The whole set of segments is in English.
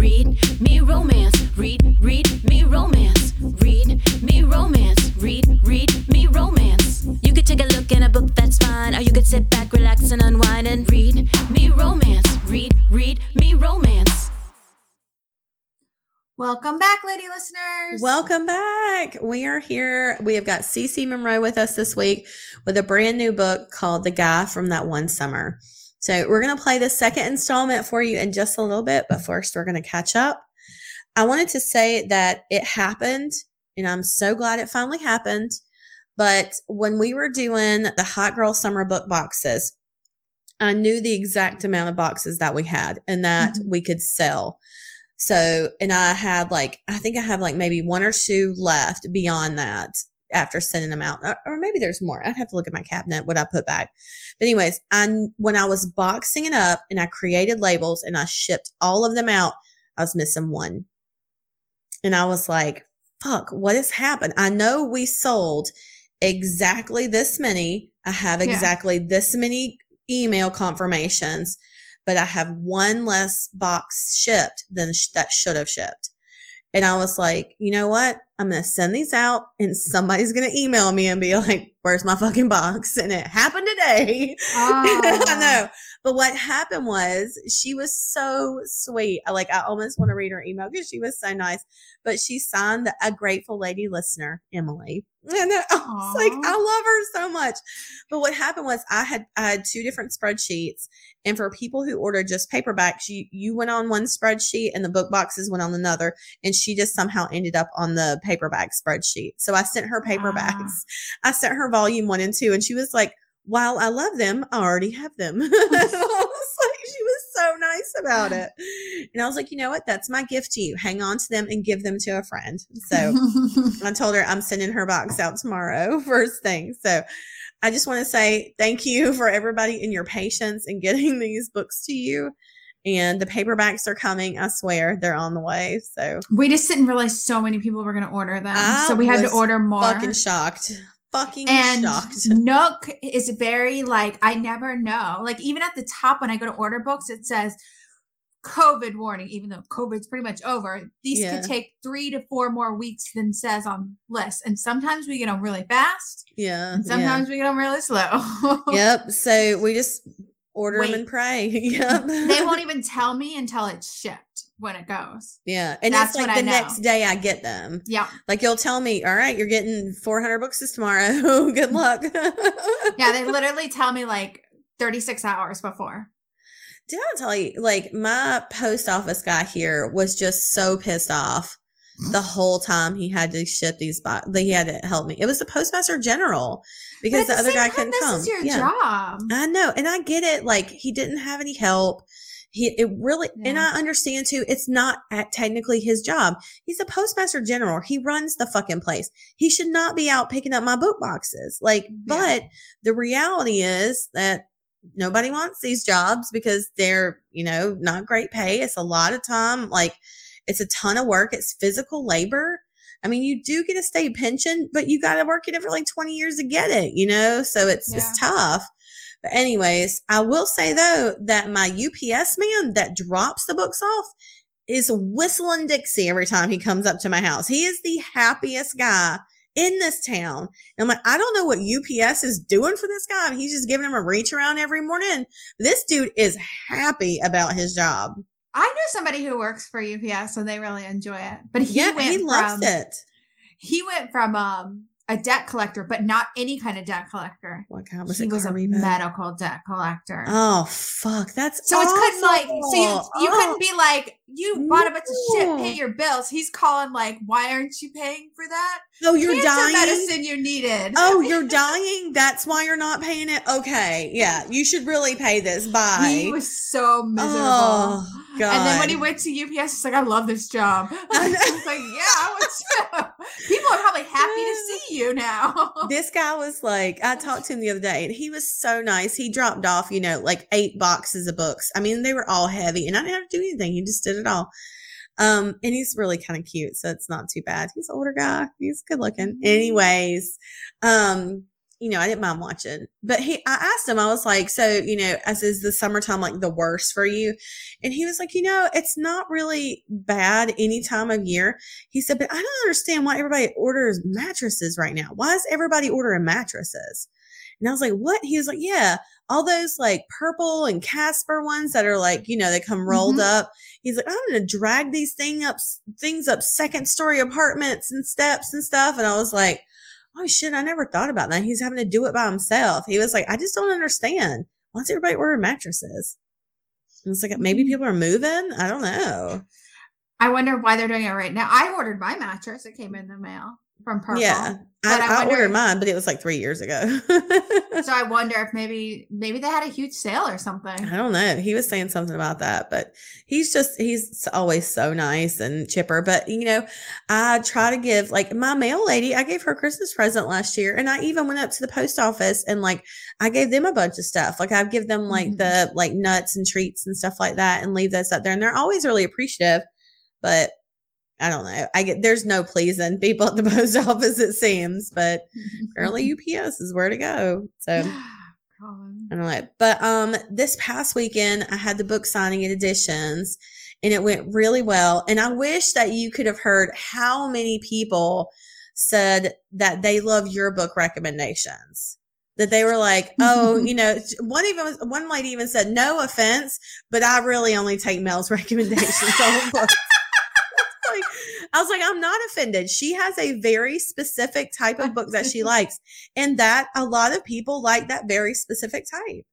read me romance. Read, read me romance. Read me romance. Read, read me romance. You could take a look in a book, that's fine. Or you could sit back, relax, and unwind and read me romance. Read, read me romance. Welcome back, lady listeners. Welcome back. We are here. We have got Cece Monroe with us this week with a brand new book called The Guy from That One Summer. So we're going to play the second installment for you in just a little bit, but first we're going to catch up. I wanted to say that it happened and I'm so glad it finally happened. But when we were doing the Hot Girl Summer book boxes, I knew the exact amount of boxes that we had and that Mhm. we could sell. So, and I had like, I think I have like maybe one or two left beyond that after sending them out. Or- maybe there's more. I'd have to look at my cabinet, what I put back. But anyways, I, when I was boxing it up and I created labels and I shipped all of them out, I was missing one. And I was like, fuck, what has happened? I know we sold exactly this many. I have Yeah. exactly this many email confirmations, but I have one less box shipped than sh- that should have shipped. And I was like, you know what? I'm going to send these out and somebody's going to email me and be like, where's my fucking box? And it happened today. I Oh. know. But what happened was she was so sweet. Like I almost want to read her email because she was so nice. But she signed a grateful lady listener, Emily. And I was like, I love her so much. But what happened was I had I had two different spreadsheets. And for people who ordered just paperbacks, you you went on one spreadsheet and the book boxes went on another. And she just somehow ended up on the paperback spreadsheet. So I sent her paperbacks. Ah. I sent her volume one and two, and she was like, while I love them, I already have them. I was like, she was so nice about it. And I was like, you know what? That's my gift to you. Hang on to them and give them to a friend. So I told her I'm sending her box out tomorrow, first thing. So I just want to say thank you for everybody and your patience in getting these books to you. And the paperbacks are coming. I swear they're on the way. So we just didn't realize so many people were going to order them. I so we had to order more. fucking shocked. Fucking and shocked. Nook is very like I never know. Like even at the top when I go to order books, it says COVID warning, even though COVID's pretty much over. These Yeah. could take three to four more weeks than says on lists. And sometimes we get them really fast, Yeah. and yeah. sometimes we get them really slow. Yep. So we just order them and pray. yep. they won't even tell me until it's shipped when it goes. Yeah. And That's it's like the next day I get them. Yeah. Like you'll tell me, all right, you're getting 400 books this tomorrow. Good luck. Yeah. They literally tell me like 36 hours before. Did I tell you, like, my post office guy here was just so pissed off the whole time he had to ship these boxes. He had to help me. It was the postmaster general because But the other guy time, couldn't this come. is your Yeah. job. I know, and I get it. Like he didn't have any help. He it really, and I understand too. It's not at technically his job. He's a postmaster general. He runs the fucking place. He should not be out picking up my book boxes. Like, but the reality is that nobody wants these jobs because they're you know not great pay. It's a lot of time. Like, it's a ton of work. It's physical labor. I mean, you do get a state pension, but you got to work it for like 20 years to get it, you know? So it's, it's tough. But anyways, I will say though that my UPS man that drops the books off is whistling Dixie every time he comes up to my house. He is the happiest guy in this town. And I'm like, I don't know what UPS is doing for this guy. He's just giving him a reach around every morning. This dude is happy about his job. I know somebody who works for UPS and they really enjoy it. But he yeah, went he loves from it. he went from um a debt collector, but not any kind of debt collector. What kind was he it? was a medical debt collector. Oh fuck, that's so it's couldn't like so you you Oh. couldn't be like you bought a bunch of shit, pay your bills. He's calling like, why aren't you paying for that? Oh, you're Cancer dying. medicine you needed. Oh, you're dying. That's why you're not paying it. Okay, yeah, you should really pay this. Bye. he was so miserable. Oh, And then when he went to UPS, he's like, I love this job. I was like, yeah, I. People are probably happy to see you now. this guy was like, I talked to him the other day, and he was so nice. He dropped off, you know, like eight boxes of books. I mean, they were all heavy, and I didn't have to do anything. He just did it all. Um, and he's really kind of cute, so it's not too bad. He's an older guy. He's good looking. Anyways, um, you know, I didn't mind watching. But he, I asked him, I was like, so, you know, as is the summertime like the worst for you? And he was like, you know, it's not really bad any time of year. He said, but I don't understand why everybody orders mattresses right now. Why is everybody ordering mattresses? And I was like, what? He was like, yeah, all those like purple and Casper ones that are like, you know, they come rolled Mhm. up. He's like, I'm going to drag these thing up, things up second story apartments and steps and stuff. And I was like, oh shit, I never thought about that. He's having to do it by himself. He was like, I just don't understand. Why's everybody ordering mattresses? And it's like, maybe Mhm. people are moving. I don't know. I wonder why they're doing it right now. I ordered my mattress. It came in the mail from Purple. Yeah. But I, I ordered mine, but it was like three years ago. So I wonder if maybe maybe they had a huge sale or something. I don't know. He was saying something about that, but he's just, he's always so nice and chipper. But, you know, I try to give, like, my mail lady, I gave her a Christmas present last year. And I even went up to the post office and, like, I gave them a bunch of stuff. Like, I give them, like, Mhm. the, like, nuts and treats and stuff like that and leave those up there. And they're always really appreciative. But I don't know. I get, there's no pleasing people at the post office, it seems. But apparently UPS is where to go. So. I don't know. But um this past weekend I had the book signing at editions and it went really well. And I wish that you could have heard how many people said that they love your book recommendations. That they were like, oh, you know, one even was, one lady even said, no offense, but I really only take Mel's recommendations on books. I was like, I'm not offended. She has a very specific type of book that she likes, and that a lot of people like that very specific type.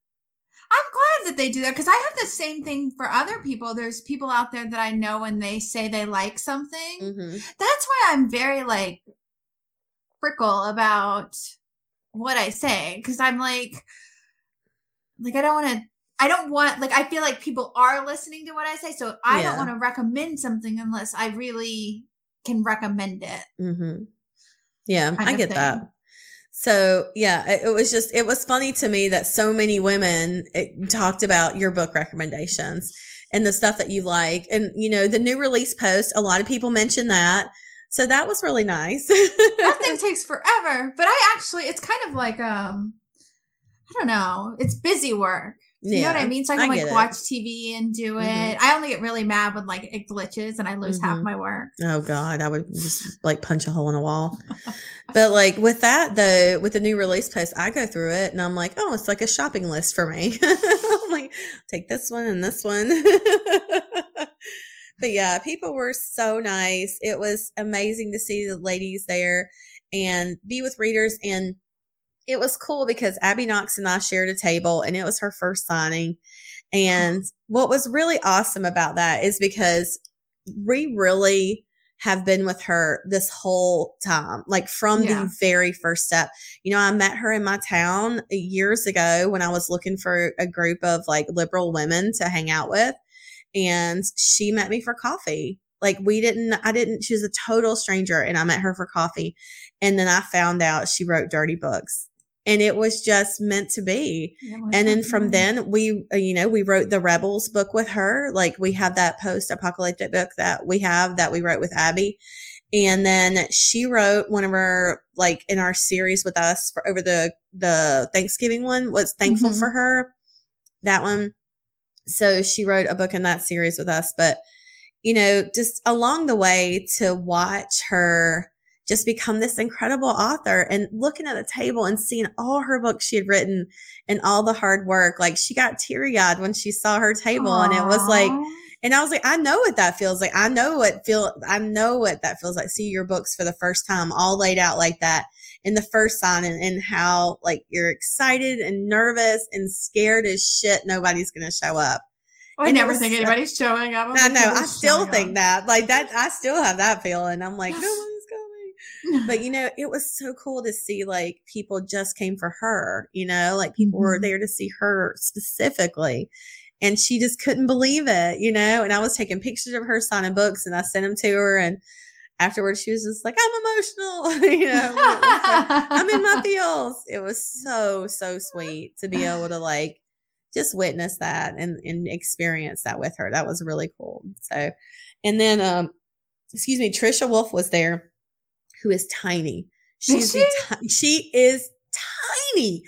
I'm glad that they do that because I have the same thing for other people. There's people out there that I know when they say they like something. Mm-hmm. That's why I'm very like frickle about what I say because I'm like, like I don't want to. I don't want like I feel like people are listening to what I say, so I Yeah. don't want to recommend something unless I really can recommend it. Mm-hmm. Yeah, I get that. So yeah, it, it was just it was funny to me that so many women eh, talked about your book recommendations and the stuff that you like, and you know the new release post. A lot of people mentioned that, so that was really nice. that thing takes forever, but I actually it's kind of like um I don't know, it's busy work. You know what I mean? So I can I like it. watch TV and do it. Mhm. I only get really mad when like it glitches and I lose half Mhm. my work. Oh God, I would just like punch a hole in a wall. But like with that though, with the new release post, I go through it and I'm like, oh, it's like a shopping list for me. I'm like, take this one and this one. but yeah, people were so nice. It was amazing to see the ladies there and be with readers. And it was cool because Abby Knox and I shared a table and it was her first signing. And what was really awesome about that is because we really have been with her this whole time, like from Yeah. the very first step. You know, I met her in my town uh, years ago when I was looking for a group of like liberal women to hang out with. And she met me for coffee. Like we didn't, I didn't, she was a total stranger and I met her for coffee. And then I found out she wrote dirty books and it was just meant to be. And then from then we uh, you know we wrote the rebels book with her like we have that post apocalyptic book that we have that we wrote with abby. And then she wrote one of her like in our series with us for over the the thanksgiving one was thankful Mhm. for her? That one. So she wrote a book in that series with us but you know just along the way to watch her just become this incredible author and looking at the table and seeing all her books she had written and all the hard work. Like she got teary eyed when she saw her table and it was like, and I was like, I know what that feels like. I know what feel, I know what that feels like. See your books for the first time, all laid out like that in the first sign and, and how like you're excited and nervous and scared as shit. Nobody's going to show up. I and never think anybody's showing up. I'm I know. I still think up." that like that. I still have that feeling. I'm like, but you know it was so cool to see like people just came for her you know like people were Mhm. there to see her specifically and she just couldn't believe it you know and i was taking pictures of her signing books and i sent them to her and afterwards she was just like i'm emotional you know so- i'm in my feels it was so so sweet to be able to like just witness that and, and experience that with her that was really cool so and then um excuse me trisha wolfe was there who is tiny she's she? ti- she is tiny.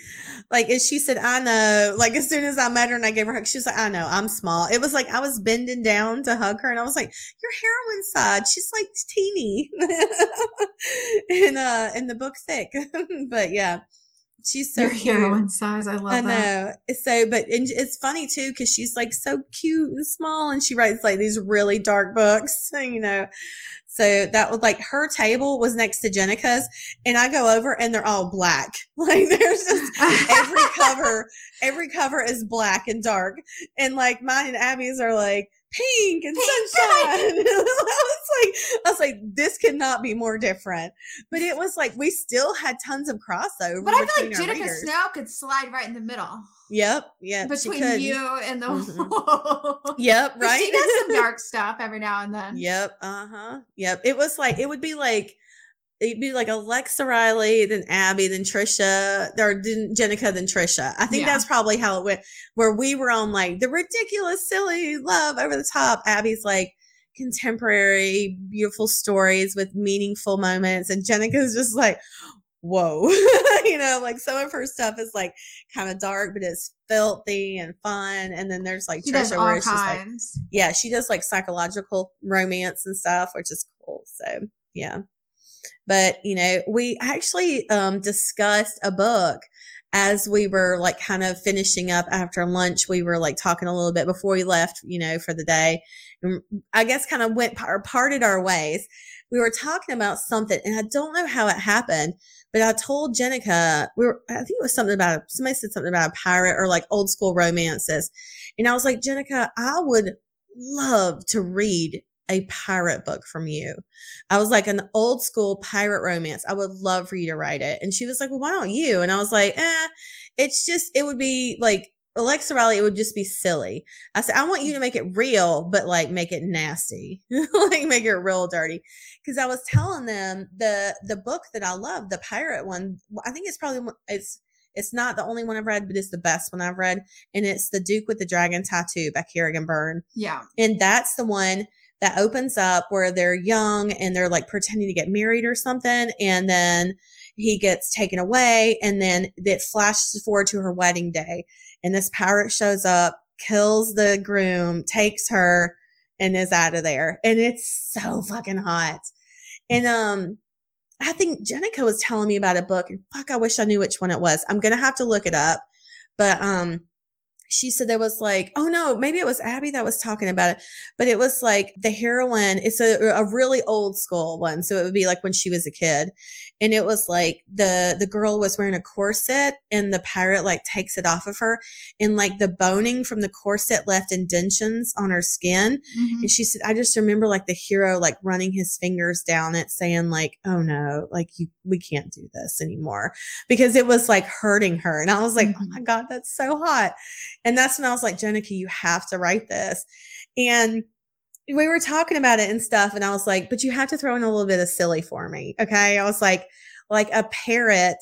Like, and she said, I know. Like, as soon as I met her and I gave her a hug, she was like, I know, I'm small. It was like I was bending down to hug her and I was like, Your heroine side. She's like teeny. and uh in the book thick. but yeah. She's so Your cute. heroine size. I love I that. know. So, but and it's funny too because she's like so cute and small, and she writes like these really dark books, you know. So that was like her table was next to Jenika's, and I go over and they're all black. Like there's just every cover, every cover is black and dark, and like mine and Abby's are like pink and sunshine. I was like, I was like, this could not be more different. But it was like we still had tons of crossover. But I feel like Jenika readers. Snow could slide right in the middle Yep. She between you and the Mhm. Yep. Right. She does some dark stuff every now and then. Yep. Uh huh. Yep. It was like it would be like it'd be like Alexa Riley, then Abby, then Trisha, or then Jenika, then Trisha. I think Yeah. that's probably how it went. Where we were on like the ridiculous, silly, love over the top. Abby's like contemporary, beautiful stories with meaningful moments, and Jenika's just like. Whoa, you know, like some of her stuff is like kind of dark, but it's filthy and fun. And then there's like She Trisha, where it's just like yeah, she does like psychological romance and stuff, which is cool. So yeah. But you know, we actually um discussed a book as we were like kind of finishing up after lunch. We were like talking a little bit before we left, you know, for the day. And I guess kind of went par- parted our ways. We were talking about something, and I don't know how it happened, but I told Jenika, we were, I think it was something about, somebody said something about a pirate or like old school romances. And I was like, Jenika, I would love to read a pirate book from you. I was like, an old school pirate romance. I would love for you to write it. And she was like, well, why don't you? And I was like, eh, it's just, it would be like, Alexa Riley, it would just be silly. I said, I want you to make it real, but like make it nasty, like make it real dirty. Cause I was telling them the, the book that I love, the pirate one, I think it's probably, it's, it's not the only one I've read, but it's the best one I've read. And it's The Duke with the Dragon Tattoo by Kerrigan Byrne. Yeah. And that's the one that opens up where they're young and they're like pretending to get married or something. And then he gets taken away. And then it flashes forward to her wedding day. And this pirate shows up, kills the groom, takes her, and is out of there. And it's so fucking hot. And um, I think Jenika was telling me about a book, fuck, I wish I knew which one it was. I'm gonna have to look it up. But um, she said there was like, oh no, maybe it was Abby that was talking about it, but it was like the heroine. It's a, a really old school one, so it would be like when she was a kid, and it was like the the girl was wearing a corset, and the pirate like takes it off of her, and like the boning from the corset left indentions on her skin, Mhm. and she said, I just remember like the hero like running his fingers down it, saying like, "Oh no, like you, we can't do this anymore," because it was like hurting her, and I was like, "Oh Mhm. my god, that's so hot," and that's when I was like, "Jenika, you have to write this," and we were talking about it and stuff, and I was like, "But you have to throw in a little bit of silly for me, okay?" I was like, like a parrot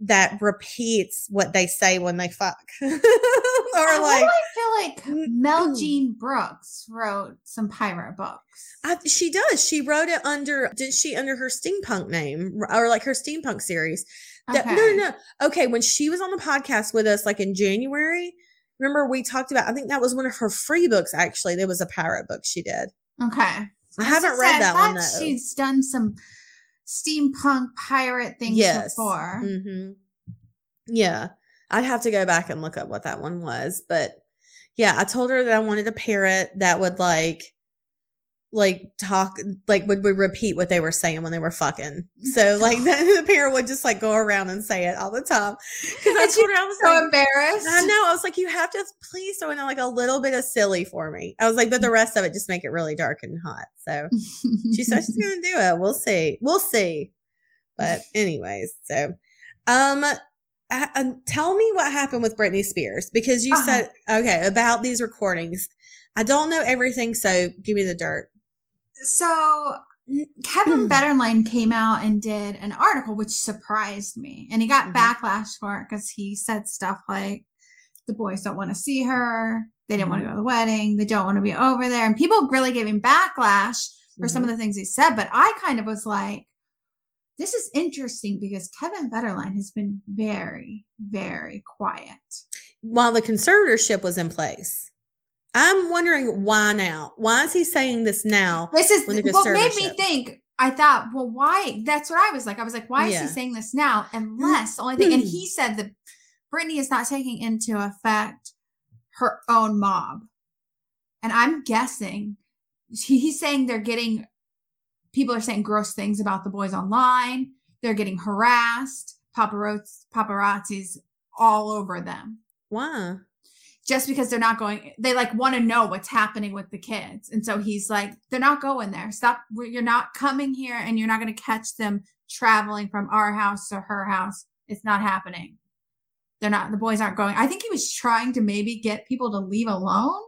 that repeats what they say when they fuck, or like. I feel like Mm, Mel. Jean Brooks wrote some pirate books. I, she does. She wrote it under, did she under her steampunk name or like her steampunk series? That- No, no, no. Okay. When she was on the podcast with us, like in January, remember we talked about, I think that was one of her free books, actually. There was a pirate book she did. Okay. I haven't read that one though. She's done some steampunk pirate things Yes. before. hmm Yeah. I'd have to go back and look up what that one was. But yeah, I told her that I wanted a parrot that would like, like talk, like would, would repeat what they were saying when they were fucking. So like the, parrot would just like go around and say it all the time. Cause I told her I was So like, embarrassed. I know. I was like, you have to please throw in like a little bit of silly for me. I was like, but the rest of it just make it really dark and hot. So she said she's gonna do it. We'll see. We'll see. But anyways, so um, uh, um, tell me what happened with Britney Spears because you Uh-huh. said okay about these recordings. I don't know everything, so give me the dirt. So Kevin hmm. Federline came out and did an article which surprised me. And he got Mhm. backlash for it because he said stuff like the boys don't want to see her. They didn't want to mm-hmm. go to the wedding. They don't want to be over there. And people really gave him backlash for some mm-hmm. of the things he said. But I kind of was like, this is interesting because Kevin Federline has been very, very quiet. While the conservatorship was in place. I'm wondering why now. Why is he saying this now? This is what made me think. I thought, well, why? That's what I was like. I was like, why is he saying this now? Unless the only thing, and he hmm. said that Britney is not taking into effect her own mob. And I'm guessing he- he's saying they're getting people are saying gross things about the boys online. They're getting harassed, paparazzi, paparazzis all over them Why? Just because they're not going they like want to know what's happening with the kids. And so he's like they're not going there. Stop you're not coming here and you're not going to catch them traveling from our house to her house. It's not happening. They're not the boys aren't going. I think he was trying to maybe get people to leave alone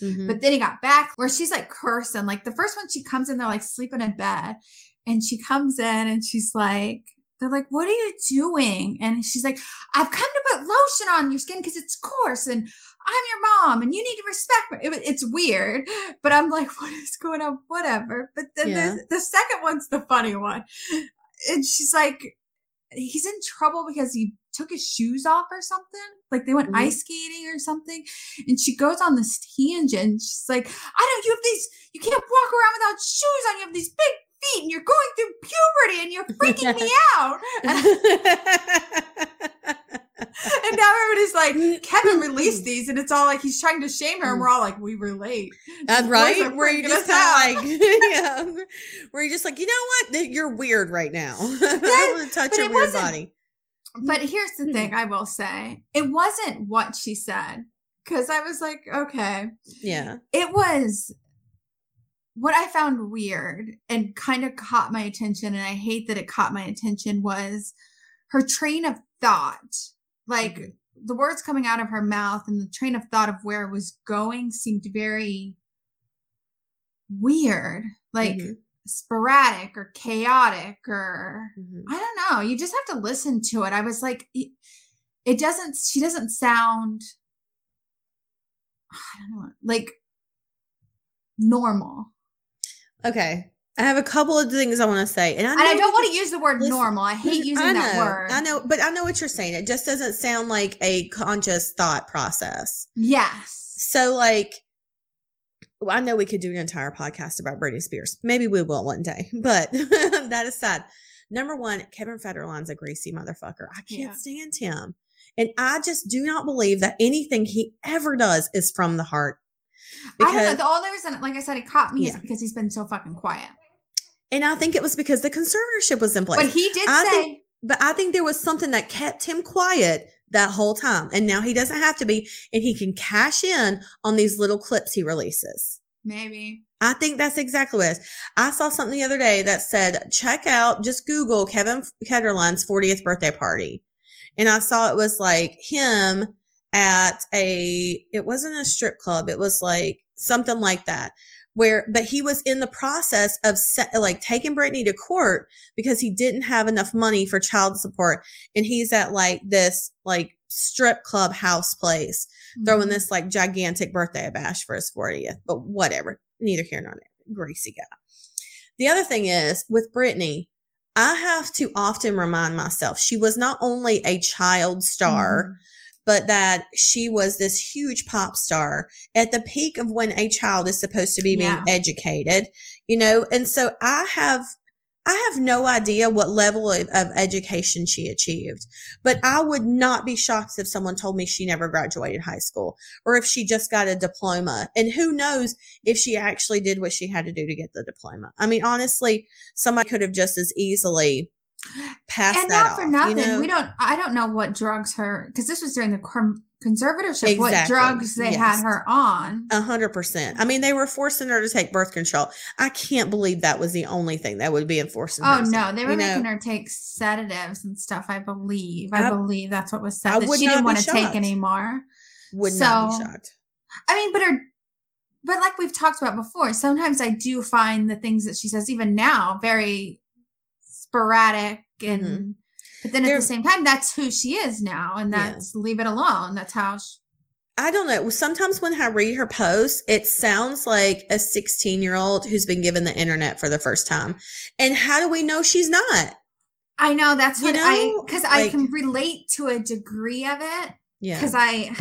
Mhm. but then he got back where she's like cursing. Like the first one she comes in they're like sleeping in bed and she comes in and she's like they're like what are you doing? And she's like i've come to put lotion on your skin because it's coarse and i'm your mom and you need to respect me It- it's weird but i'm like what is going on whatever but then Yeah. the second one's the funny one and she's like he's in trouble because he took his shoes off or something like they went Mhm. ice skating or something and she goes on this tangent. She's like, I don't, you have these, you can't walk around without shoes on. You have these big feet and you're going through puberty and you're freaking me out. And, now everybody's like, mm-hmm. Kevin released these. And it's all like he's trying to shame her. And we're all like, we relate. That's right. Where you just us kind out. of like, yeah, where you're just like, you know what? You're weird right now. I want to touch but your weird body. But here's the thing mm-hmm. I will say it wasn't what she said. Cause I was like, okay. Yeah. it was what I found weird and kind of caught my attention, and I hate that it caught my attention was her train of thought. Like Mhm. the words coming out of her mouth and the train of thought of where it was going seemed very weird, like Mhm. sporadic or chaotic or Mhm. I don't know. You just have to listen to it. I was like, it, it doesn't, she doesn't sound, I don't know, like normal. Okay. I have a couple of things I want to say, and I, And I don't want to use the word listen, normal. I hate using I that know, word. I know, but I know what you're saying. It just doesn't sound like a conscious thought process. Yes. So, like, well, I know we could do an entire podcast about Britney Spears. Maybe we will one day. But that aside, number one, Kevin Federline's a greasy motherfucker. I can't Yeah. stand him. And I just do not believe that anything he ever does is from the heart. I don't know. Because, The only reason, like I said, it caught me is because he's been so fucking quiet. and I think it was because the conservatorship was in place. But he did I say, think- but I think there was something that kept him quiet that whole time. And now he doesn't have to be, and he can cash in on these little clips he releases. maybe. I think that's exactly what it is. I saw something the other day that said, check out, just Google Kevin Federline's 40th birthday party. And I saw it was like him at a, it wasn't a strip club. It was like something like that where, but he was in the process of se- like taking Britney to court because he didn't have enough money for child support. And he's at like this like strip club house place throwing Mhm. this like gigantic birthday bash for his 40th, but whatever. Neither here nor there. Greasy guy. The other thing is with Britney, I have to often remind myself she was not only a child star, Mhm. But that she was this huge pop star at the peak of when a child is supposed to be being Yeah. educated, you know? And so I have, I have no idea what level of, of education she achieved, but I would not be shocked if someone told me she never graduated high school or if she just got a diploma. And who knows if she actually did what she had to do to get the diploma. I mean, honestly, somebody could have just as easily and not for off, nothing, you know? we don't. I don't know what drugs her because this was during the con- conservatorship. What drugs they yes. had her on? A hundred percent. I mean, they were forcing her to take birth control. I can't believe that was the only thing that would be enforcing. Oh no, they were you know? making her take sedatives and stuff. I believe. I, I- believe that's what was said. I that she didn't want to take anymore. Would not be So- shocked. I mean, but her, but like we've talked about before, sometimes I do find the things that she says, even now, very sporadic and. Mhm. But then at the same time, that's who she is now, and Yeah. that's leave it alone. That's how. She, I don't know. Sometimes when I read her posts, it sounds like a 16 year old who's been given the internet for the first time. And how do we know she's not? I know that's You what I know, because I can relate to a degree of it Yeah. because I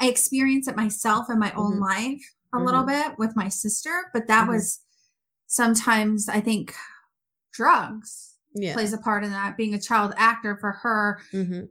I experience it myself in my own Mhm. life a little bit with my sister, but that Mhm. was sometimes I think drugs Yeah. plays a part in that. Being a child actor for her, hmm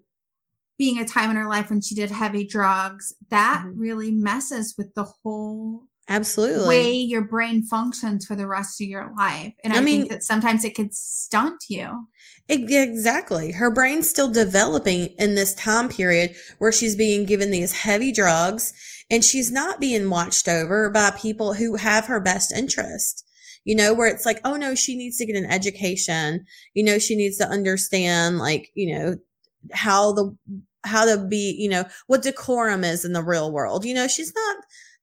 being a time in her life when she did heavy drugs, that Mhm. really messes with the whole Absolutely. way your brain functions for the rest of your life. And I I, mean- think that sometimes it could stunt you. Ex- Exactly. Her brain's still developing in this time period where she's being given these heavy drugs and she's not being watched over by people who have her best interest. You know, where it's like, oh no, she needs to get an education. You know, she needs to understand like, you know, how the, how to be, you know, what decorum is in the real world. You know, she's not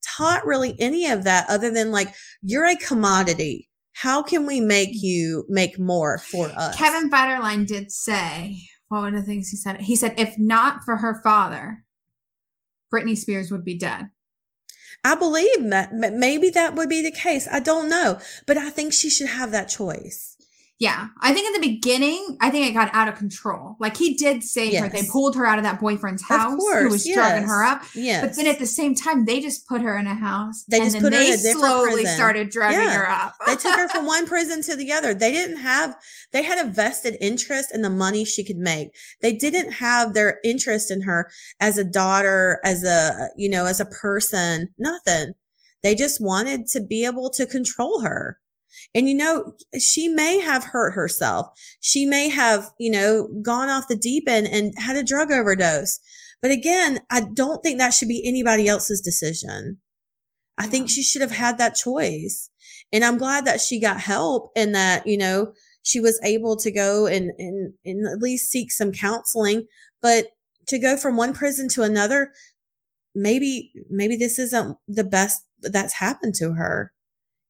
taught really any of that other than like, you're a commodity. How can we make you make more for us? Kevin Federline did say, well, one of the things he said? He said, if not for her father, Britney Spears would be dead. I believe that maybe that would be the case. I don't know, but I think she should have that choice. Yeah. I think in the beginning, I think it got out of control. Like he did save her. They pulled her out of that boyfriend's house who course, was drugging her up. Yes. But then at the same time, they just put her in a house. They and just then put her in they a different slowly prison. started drugging Yeah. her up. they took her from one prison to the other. They didn't have, they had a vested interest in the money she could make. They didn't have their interest in her as a daughter, as a, you know, as a person, nothing. They just wanted to be able to control her. And, you know, she may have hurt herself. She may have, you know, gone off the deep end and had a drug overdose. But again, I don't think that should be anybody else's decision. I think she should have had that choice. And I'm glad that she got help and that, you know, she was able to go and, and, and at least seek some counseling. But to go from one prison to another, maybe, maybe this isn't the best that's happened to her.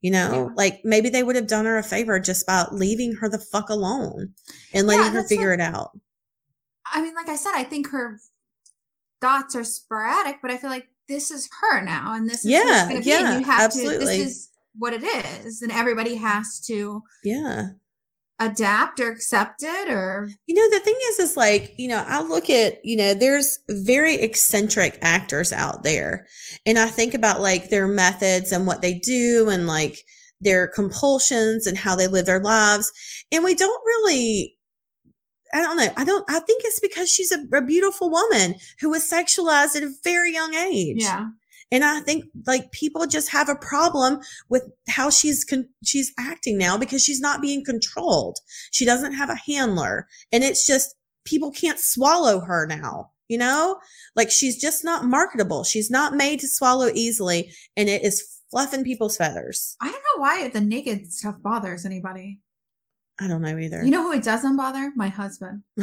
You know, Yeah. like maybe they would have done her a favor just by leaving her the fuck alone and letting her figure what- it out. I mean, like I said, I think her thoughts are sporadic, but I feel like this is her now, and this is Yeah, who it's gonna yeah, you have to. This is what it is, and everybody has to Yeah. Adapt or accept it, or You know, the thing is, is like, you know, I look at, you know, there's very eccentric actors out there. And I think about like their methods and what they do and like their compulsions and how they live their lives. And we don't really, I don't know. I don't, I think it's because she's a, a beautiful woman who was sexualized at a very young age. yeah, And I think like people just have a problem with how she's con- she's acting now because she's not being controlled. She doesn't have a handler, and it's just people can't swallow her now. You know, like she's just not marketable. She's not made to swallow easily, and it is fluffing people's feathers. I don't know why the naked stuff bothers anybody. I don't know either. You know who it doesn't bother? My husband.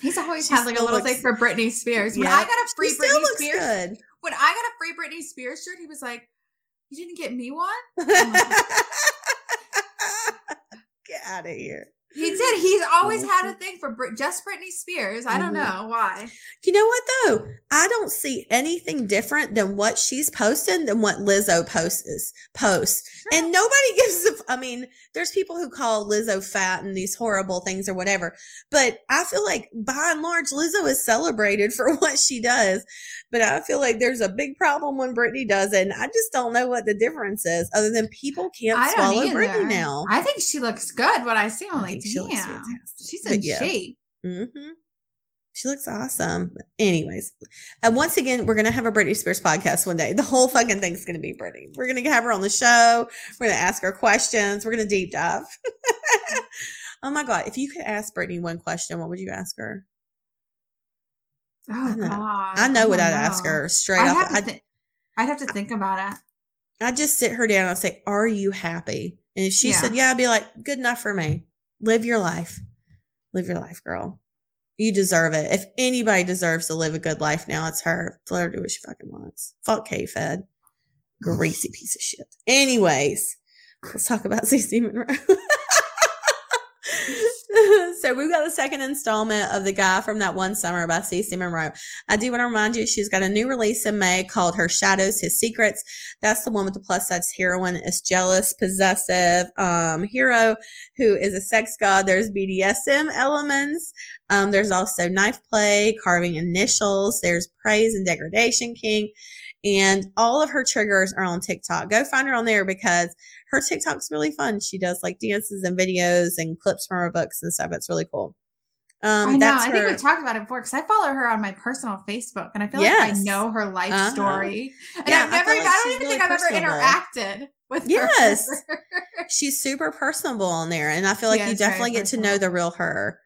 He's always She had like a little looks- thing for Britney Spears. When Yeah. I got a She free still Britney looks Spears, good. when I got a free Britney Spears shirt, he was like, "You didn't get me one." Get out of here. He did. He's always had Mm-hmm. a thing for Brit- just Britney Spears. I don't Mhm. know why. You know what though? I don't see anything different than what she's posting than what Lizzo posts posts. And nobody gives a I mean, there's people who call Lizzo fat and these horrible things or whatever. But I feel like by and large Lizzo is celebrated for what she does. But I feel like there's a big problem when Britney does it. And I just don't know what the difference is other than people can't swallow either. Britney now. I think she looks good. What I see, like, think she looks fantastic. she's in yeah. shape. hmm She looks awesome. Anyways, and once again, we're gonna have a Britney Spears podcast one day. The whole fucking thing's gonna be Britney. We're gonna have her on the show. We're gonna ask her questions. We're gonna deep dive. oh my god! If you could ask Britney one question, what would you ask her? Oh know. god, I know what don't I'd ask her straight I'd off. have, I'd, thi- I'd have to think about it. I'd just sit her down and say, "Are you happy?" And if she Yeah. said, "Yeah," I'd be like, "Good enough for me. Live your life. Live your life, girl. You deserve it. If anybody deserves to live a good life now, it's her. Let her do what she fucking wants. Fuck K-Fed. Greasy piece of shit. Anyways, let's talk about Cece Monroe. so we've got the second installment of The Guy from That One Summer by Cece Monroe. I do want to remind you, she's got a new release in May called Her Shadows, His Secrets. That's the one with the plus size heroine is jealous, possessive um, hero who is a sex god. There's BDSM elements. Um, there's also knife play, carving initials. There's praise and degradation king. And all of her triggers are on TikTok. Go find her on there because her TikTok's really fun. She does like dances and videos and clips from her books and stuff. It's really cool. Um, I know. I think we talked about it before because I follow her on my personal Facebook, and I feel yes. like I know her life uh-huh. story. And yeah, I've never, I, like don't even really think I've ever interacted with yes. her. she's super personable on there, and I feel like you definitely get to know the real her.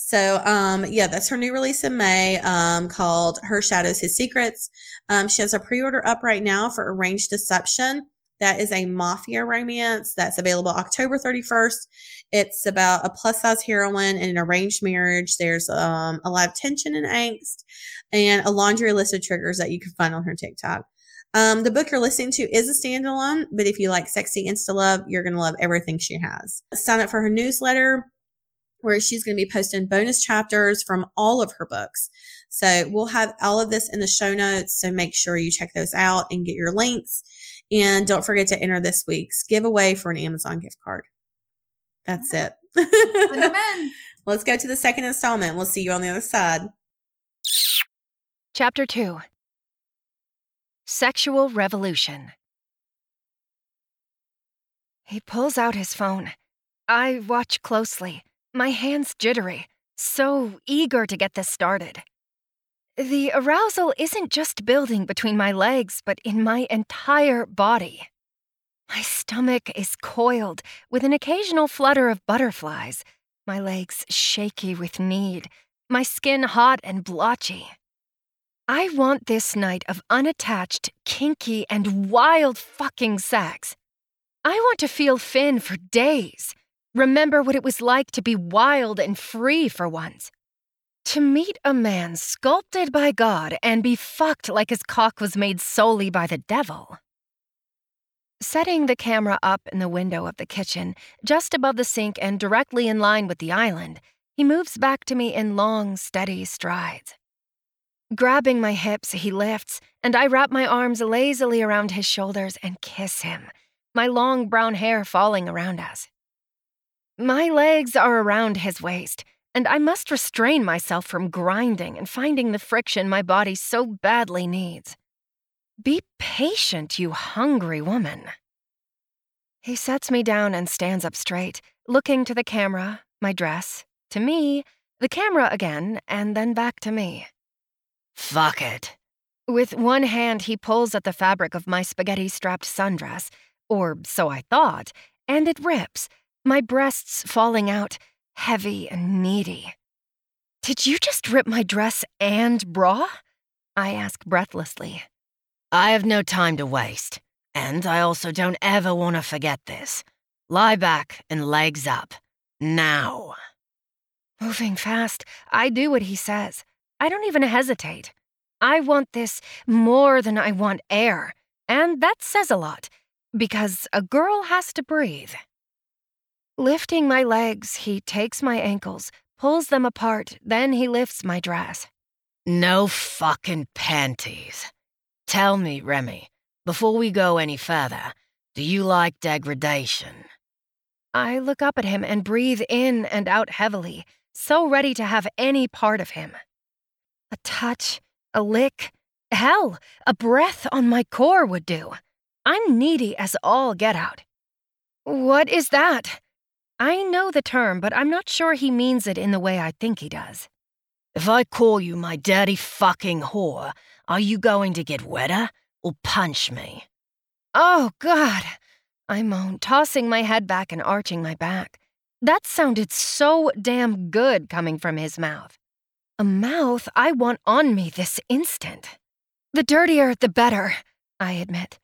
So, um, yeah, that's her new release in May, um, called Her Shadows, His Secrets. Um, she has a pre-order up right now for Arranged Deception. That is a mafia romance that's available October 31st. It's about a plus size heroine in an arranged marriage. There's um, a lot of tension and angst and a laundry list of triggers that you can find on her TikTok. Um, the book you're listening to is a standalone, but if you like sexy insta love, you're going to love everything she has. Sign up for her newsletter where she's going to be posting bonus chapters from all of her books. So we'll have all of this in the show notes. So make sure you check those out and get your links. And don't forget to enter this week's giveaway for an Amazon gift card. That's it. Let's go to the second installment. We'll see you on the other side. Chapter 2 Sexual Revolution. He pulls out his phone. I watch closely, my hands jittery, so eager to get this started. The arousal isn't just building between my legs, but in my entire body. My stomach is coiled with an occasional flutter of butterflies, my legs shaky with need, my skin hot and blotchy. I want this night of unattached, kinky, and wild fucking sex. I want to feel Finn for days. Remember what it was like to be wild and free for once. To meet a man sculpted by God and be fucked like his cock was made solely by the devil. Setting the camera up in the window of the kitchen, just above the sink and directly in line with the island, he moves back to me in long, steady strides. Grabbing my hips, he lifts, and I wrap my arms lazily around his shoulders and kiss him, my long brown hair falling around us. My legs are around his waist, and I must restrain myself from grinding and finding the friction my body so badly needs. Be patient, you hungry woman. He sets me down and stands up straight, looking to the camera, my dress, to me, the camera again, and then back to me. Fuck it. With one hand, he pulls at the fabric of my spaghetti strapped sundress, or so I thought, and it rips, my breasts falling out, heavy and needy. Did you just rip my dress and bra? I ask breathlessly. I have no time to waste, and I also don't ever want to forget this. Lie back and legs up. Now. Moving fast, I do what he says. I don't even hesitate. I want this more than I want air, and that says a lot, because a girl has to breathe. Lifting my legs, he takes my ankles, pulls them apart, then he lifts my dress. No fucking panties. Tell me, Remy, before we go any further, do you like degradation? I look up at him and breathe in and out heavily, so ready to have any part of him. A touch, a lick, hell, a breath on my core would do. I'm needy as all get out. What is that? I know the term, but I'm not sure he means it in the way I think he does. If I call you my dirty fucking whore, are you going to get wetter or punch me? Oh, God, I moaned, tossing my head back and arching my back. That sounded so damn good coming from his mouth. A mouth I want on me this instant. The dirtier, the better, I admit.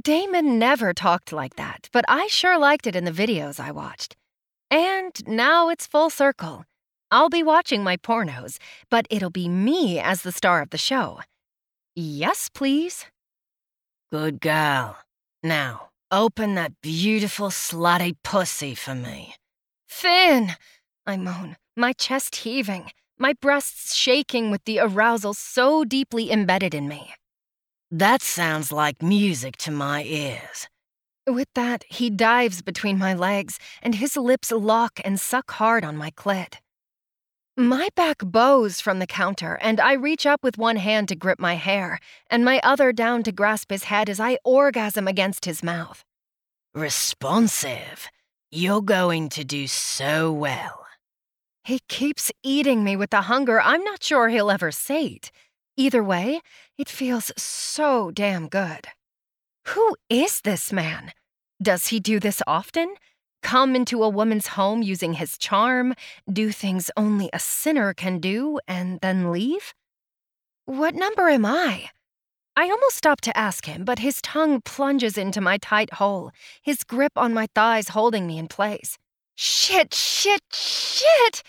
Damon never talked like that, but I sure liked it in the videos I watched. And now it's full circle. I'll be watching my pornos, but it'll be me as the star of the show. Yes, please. Good girl. Now, open that beautiful slutty pussy for me. Finn! I moan, my chest heaving, my breasts shaking with the arousal so deeply embedded in me. That sounds like music to my ears. With that, he dives between my legs, and his lips lock and suck hard on my clit. My back bows from the counter, and I reach up with one hand to grip my hair, and my other down to grasp his head as I orgasm against his mouth. Responsive. You're going to do so well. He keeps eating me with the hunger I'm not sure he'll ever sate. Either way, it feels so damn good. Who is this man? Does he do this often? Come into a woman's home using his charm, do things only a sinner can do, and then leave? What number am I? I almost stop to ask him, but his tongue plunges into my tight hole, his grip on my thighs holding me in place. Shit, shit, shit!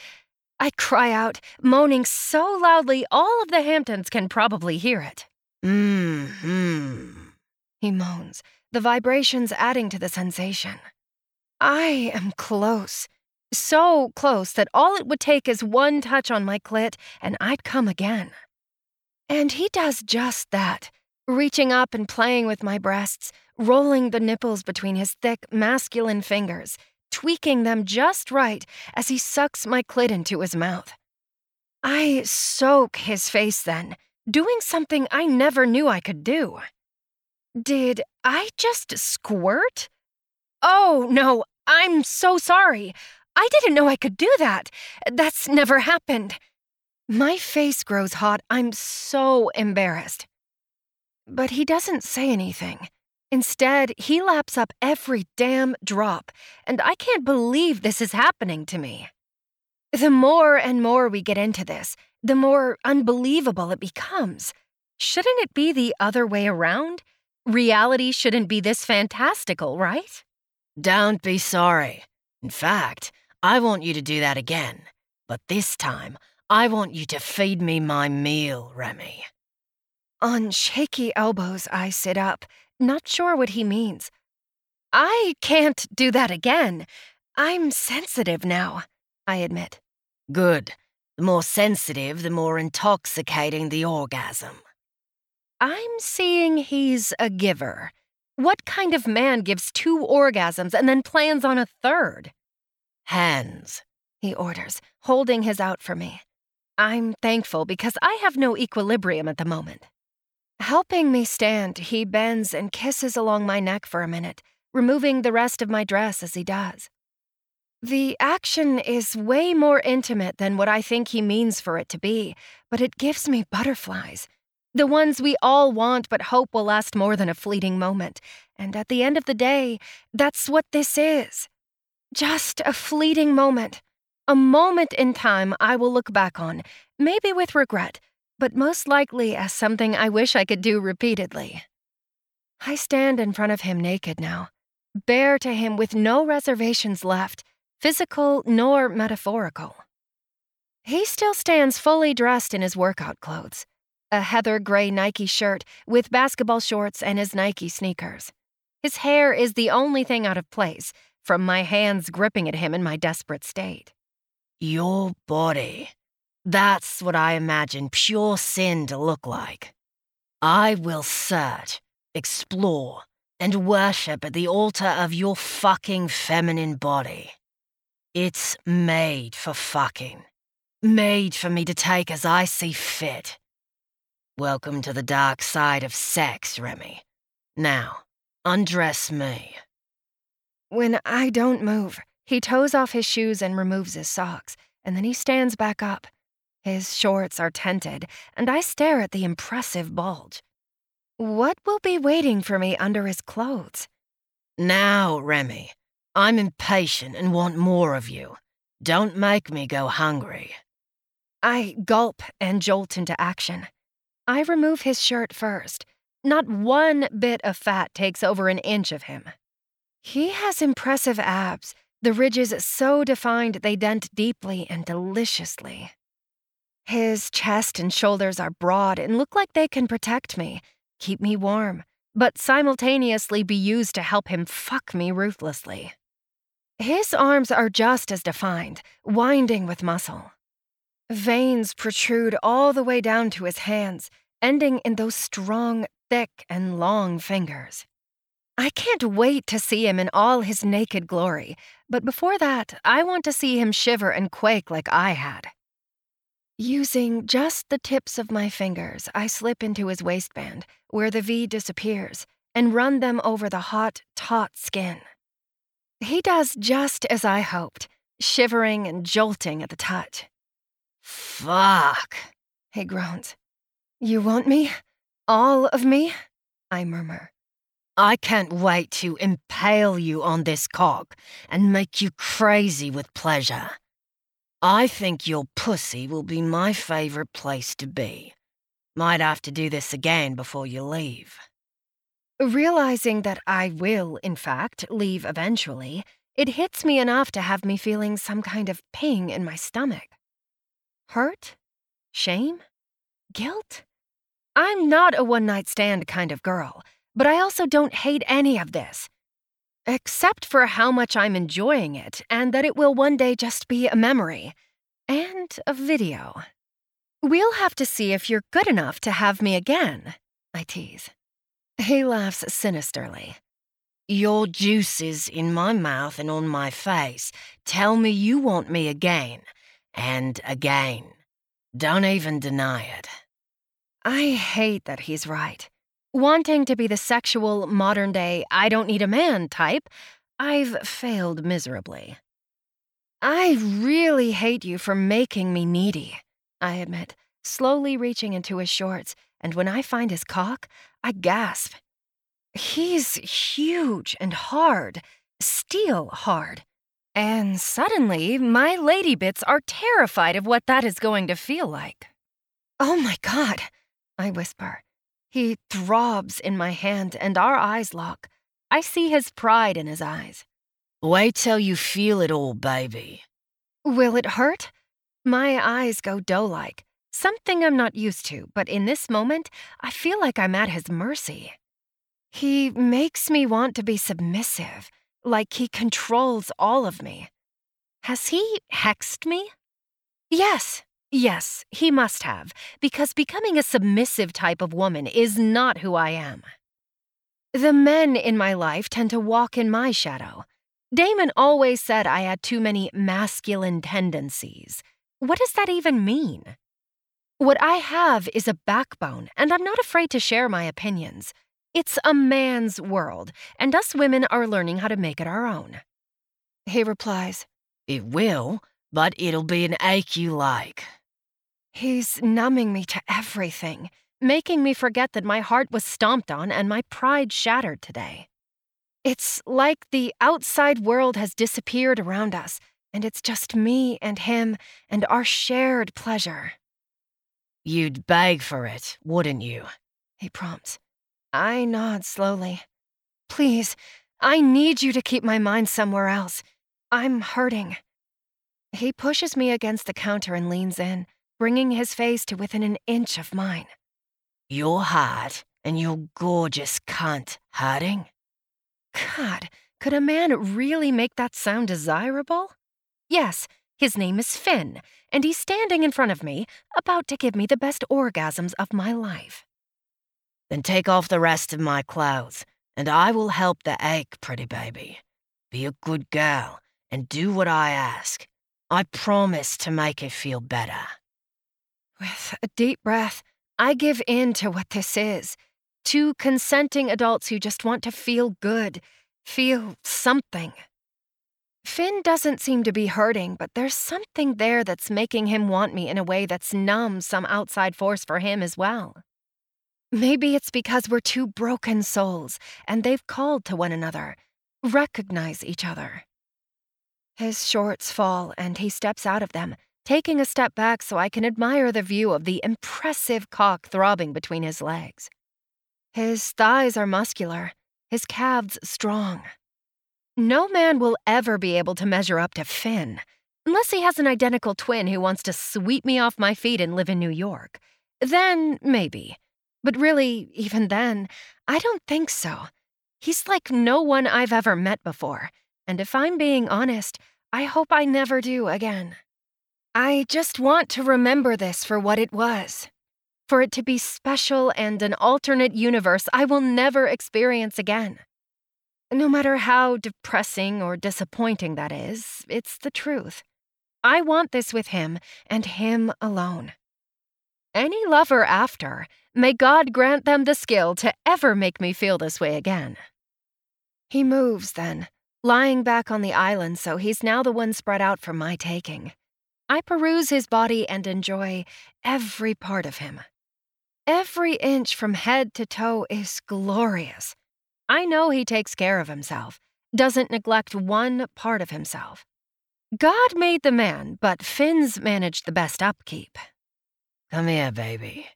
I cry out, moaning so loudly all of the Hamptons can probably hear it. Mmm, hmm. He moans, the vibrations adding to the sensation. I am close. So close that all it would take is one touch on my clit and I'd come again. And he does just that, reaching up and playing with my breasts, rolling the nipples between his thick, masculine fingers, tweaking them just right as he sucks my clit into his mouth. I soak his face then, doing something I never knew I could do. Did I just squirt? Oh, no, I'm so sorry. I didn't know I could do that. That's never happened. My face grows hot. I'm so embarrassed. But he doesn't say anything. Instead, he laps up every damn drop, and I can't believe this is happening to me. The more and more we get into this, the more unbelievable it becomes. Shouldn't it be the other way around? Reality shouldn't be this fantastical, right? Don't be sorry. In fact, I want you to do that again. But this time, I want you to feed me my meal, Remy. On shaky elbows, I sit up, not sure what he means. I can't do that again. I'm sensitive now, I admit. Good. The more sensitive, the more intoxicating the orgasm. I'm seeing he's a giver. What kind of man gives two orgasms and then plans on a third? Hands, he orders, holding his out for me. I'm thankful because I have no equilibrium at the moment. Helping me stand, he bends and kisses along my neck for a minute, removing the rest of my dress as he does. The action is way more intimate than what I think he means for it to be, but it gives me butterflies. The ones we all want but hope will last more than a fleeting moment. And at the end of the day, that's what this is. Just a fleeting moment. A moment in time I will look back on, maybe with regret, but most likely as something I wish I could do repeatedly. I stand in front of him naked now, bare to him with no reservations left, physical nor metaphorical. He still stands fully dressed in his workout clothes a heather gray Nike shirt with basketball shorts and his Nike sneakers. His hair is the only thing out of place from my hands gripping at him in my desperate state. Your body. That's what I imagine pure sin to look like. I will search, explore, and worship at the altar of your fucking feminine body. It's made for fucking. Made for me to take as I see fit. Welcome to the dark side of sex, Remy. Now, undress me. When I don't move, he toes off his shoes and removes his socks, and then he stands back up, his shorts are tented, and I stare at the impressive bulge. What will be waiting for me under his clothes? Now, Remy, I'm impatient and want more of you. Don't make me go hungry. I gulp and jolt into action. I remove his shirt first. Not one bit of fat takes over an inch of him. He has impressive abs, the ridges so defined they dent deeply and deliciously. His chest and shoulders are broad and look like they can protect me, keep me warm, but simultaneously be used to help him fuck me ruthlessly. His arms are just as defined, winding with muscle. Veins protrude all the way down to his hands, ending in those strong, thick, and long fingers. I can't wait to see him in all his naked glory, but before that, I want to see him shiver and quake like I had. Using just the tips of my fingers, I slip into his waistband, where the V disappears, and run them over the hot, taut skin. He does just as I hoped, shivering and jolting at the touch. Fuck, he groans. You want me? All of me? I murmur. I can't wait to impale you on this cock and make you crazy with pleasure. I think your pussy will be my favorite place to be. Might have to do this again before you leave. Realizing that I will, in fact, leave eventually, it hits me enough to have me feeling some kind of ping in my stomach. Hurt? Shame? Guilt? I'm not a one night stand kind of girl, but I also don't hate any of this. Except for how much I'm enjoying it and that it will one day just be a memory and a video. We'll have to see if you're good enough to have me again, I tease. He laughs sinisterly. Your juices in my mouth and on my face tell me you want me again and again. Don't even deny it. I hate that he's right. Wanting to be the sexual, modern day, I don't need a man type, I've failed miserably. I really hate you for making me needy, I admit, slowly reaching into his shorts, and when I find his cock, I gasp. He's huge and hard, steel hard. And suddenly, my lady bits are terrified of what that is going to feel like. Oh my god, I whisper. He throbs in my hand, and our eyes lock. I see his pride in his eyes. Wait till you feel it all, baby. Will it hurt? My eyes go doe like, something I'm not used to, but in this moment, I feel like I'm at his mercy. He makes me want to be submissive, like he controls all of me. Has he hexed me? Yes, yes, he must have, because becoming a submissive type of woman is not who I am. The men in my life tend to walk in my shadow. Damon always said I had too many masculine tendencies. What does that even mean? What I have is a backbone, and I'm not afraid to share my opinions. It's a man's world, and us women are learning how to make it our own. He replies, It will, but it'll be an ache you like. He's numbing me to everything, making me forget that my heart was stomped on and my pride shattered today. It's like the outside world has disappeared around us, and it's just me and him and our shared pleasure. You'd beg for it, wouldn't you? He prompts. I nod slowly. Please, I need you to keep my mind somewhere else. I'm hurting. He pushes me against the counter and leans in, bringing his face to within an inch of mine. Your heart and your gorgeous cunt hurting? God, could a man really make that sound desirable? Yes, his name is Finn, and he's standing in front of me, about to give me the best orgasms of my life. Then take off the rest of my clothes, and I will help the ache, pretty baby. Be a good girl and do what I ask. I promise to make it feel better. With a deep breath, I give in to what this is Two consenting adults who just want to feel good, feel something. Finn doesn't seem to be hurting, but there's something there that's making him want me in a way that's numb some outside force for him as well. Maybe it's because we're two broken souls and they've called to one another, recognize each other. His shorts fall and he steps out of them, taking a step back so I can admire the view of the impressive cock throbbing between his legs. His thighs are muscular, his calves strong. No man will ever be able to measure up to Finn, unless he has an identical twin who wants to sweep me off my feet and live in New York. Then, maybe. But really, even then, I don't think so. He's like no one I've ever met before. And if I'm being honest, I hope I never do again. I just want to remember this for what it was. For it to be special and an alternate universe I will never experience again. No matter how depressing or disappointing that is, it's the truth. I want this with him and him alone. Any lover after, may God grant them the skill to ever make me feel this way again. He moves then, lying back on the island so he's now the one spread out for my taking. I peruse his body and enjoy every part of him. Every inch from head to toe is glorious. I know he takes care of himself, doesn't neglect one part of himself. God made the man, but Finn's managed the best upkeep. Come here, baby.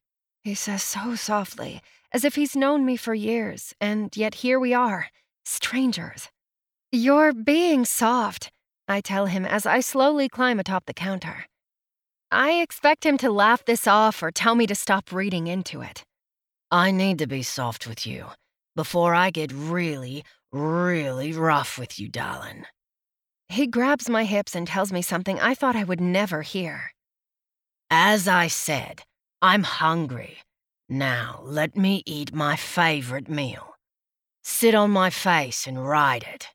He says so softly, as if he's known me for years, and yet here we are, strangers. You're being soft, I tell him as I slowly climb atop the counter. I expect him to laugh this off or tell me to stop reading into it. I need to be soft with you before I get really, really rough with you, darling. He grabs my hips and tells me something I thought I would never hear. As I said, I'm hungry. Now let me eat my favorite meal. Sit on my face and ride it.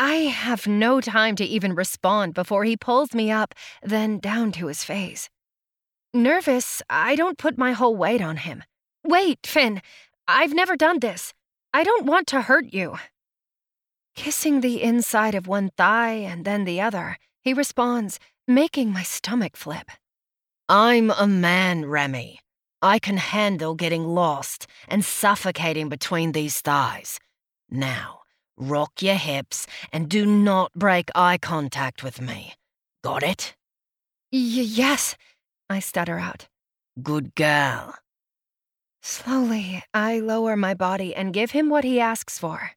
I have no time to even respond before he pulls me up, then down to his face. Nervous, I don't put my whole weight on him. Wait, Finn, I've never done this. I don't want to hurt you. Kissing the inside of one thigh and then the other, he responds, making my stomach flip. I'm a man, Remy. I can handle getting lost and suffocating between these thighs. Now, rock your hips and do not break eye contact with me. Got it? Y yes, I stutter out. Good girl. Slowly, I lower my body and give him what he asks for.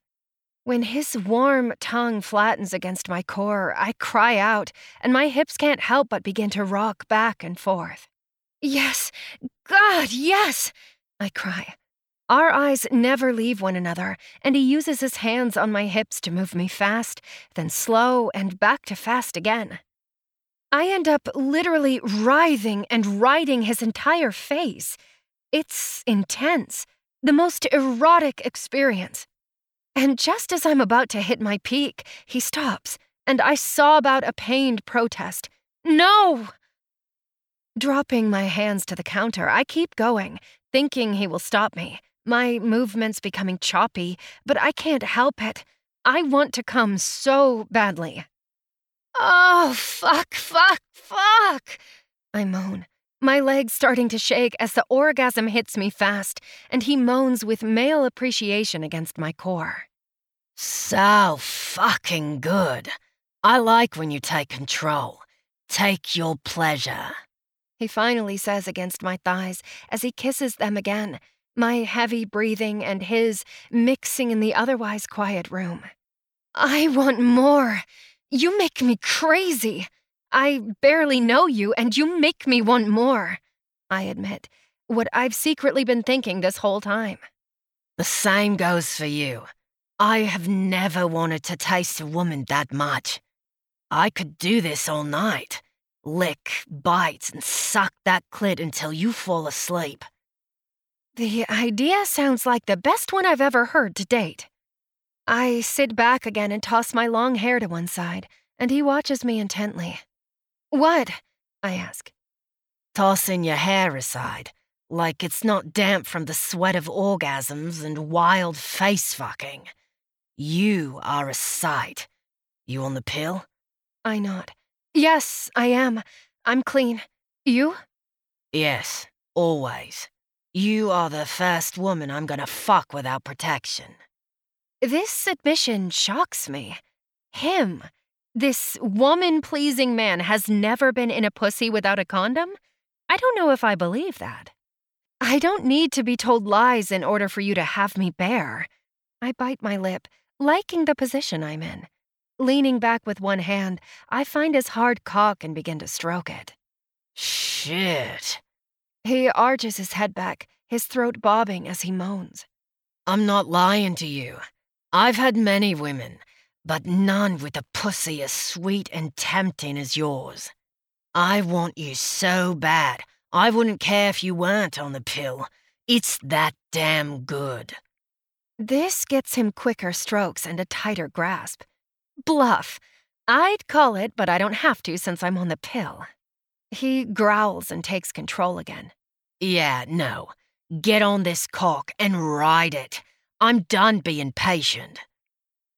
When his warm tongue flattens against my core, I cry out, and my hips can't help but begin to rock back and forth. Yes, God, yes! I cry. Our eyes never leave one another, and he uses his hands on my hips to move me fast, then slow, and back to fast again. I end up literally writhing and riding his entire face. It's intense, the most erotic experience. And just as I'm about to hit my peak, he stops, and I sob out a pained protest. No! Dropping my hands to the counter, I keep going, thinking he will stop me. My movements becoming choppy, but I can't help it. I want to come so badly. Oh, fuck, fuck, fuck! I moan, my legs starting to shake as the orgasm hits me fast, and he moans with male appreciation against my core. So fucking good. I like when you take control. Take your pleasure. He finally says against my thighs as he kisses them again, my heavy breathing and his mixing in the otherwise quiet room. I want more. You make me crazy. I barely know you, and you make me want more. I admit, what I've secretly been thinking this whole time. The same goes for you. I have never wanted to taste a woman that much. I could do this all night. Lick, bite, and suck that clit until you fall asleep. The idea sounds like the best one I've ever heard to date. I sit back again and toss my long hair to one side, and he watches me intently. What? I ask. Tossing your hair aside, like it's not damp from the sweat of orgasms and wild face fucking. You are a sight. You on the pill? I nod. Yes, I am. I'm clean. You? Yes, always. You are the first woman I'm gonna fuck without protection. This admission shocks me. Him, this woman pleasing man has never been in a pussy without a condom? I don't know if I believe that. I don't need to be told lies in order for you to have me bare. I bite my lip, liking the position I'm in. Leaning back with one hand, I find his hard cock and begin to stroke it. Shit. He arches his head back, his throat bobbing as he moans. I'm not lying to you. I've had many women, but none with a pussy as sweet and tempting as yours. I want you so bad, I wouldn't care if you weren't on the pill. It's that damn good. This gets him quicker strokes and a tighter grasp. Bluff. I'd call it, but I don't have to since I'm on the pill. He growls and takes control again. Yeah, no. Get on this cock and ride it. I'm done being patient.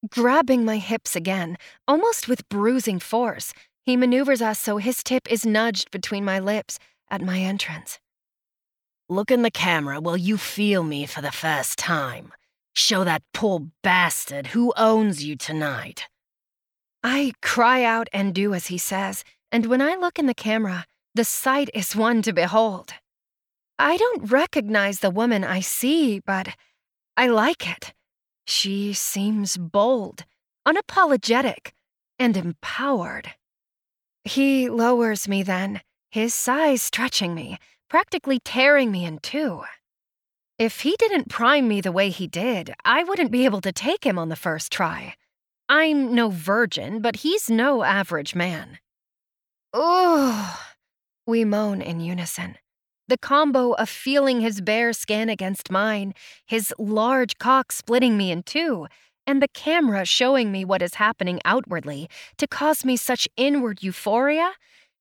Grabbing my hips again, almost with bruising force, he maneuvers us so his tip is nudged between my lips at my entrance. Look in the camera while you feel me for the first time. Show that poor bastard who owns you tonight. I cry out and do as he says, and when I look in the camera, the sight is one to behold. I don't recognize the woman I see, but I like it. She seems bold, unapologetic, and empowered. He lowers me then, his size stretching me, practically tearing me in two. If he didn't prime me the way he did, I wouldn't be able to take him on the first try. I'm no virgin, but he's no average man. Ugh. We moan in unison. The combo of feeling his bare skin against mine, his large cock splitting me in two, and the camera showing me what is happening outwardly to cause me such inward euphoria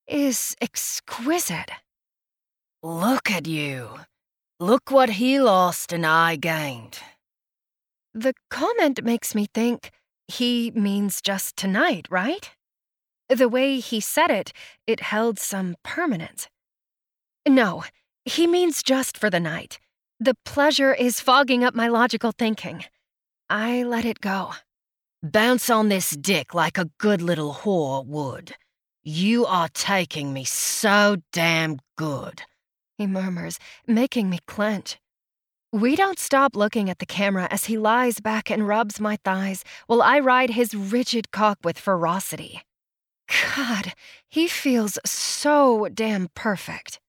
is exquisite. Look at you. Look what he lost and I gained. The comment makes me think he means just tonight, right? The way he said it, it held some permanence. No, he means just for the night. The pleasure is fogging up my logical thinking. I let it go. Bounce on this dick like a good little whore would. You are taking me so damn good, he murmurs, making me clench. We don't stop looking at the camera as he lies back and rubs my thighs while I ride his rigid cock with ferocity. God, he feels so damn perfect.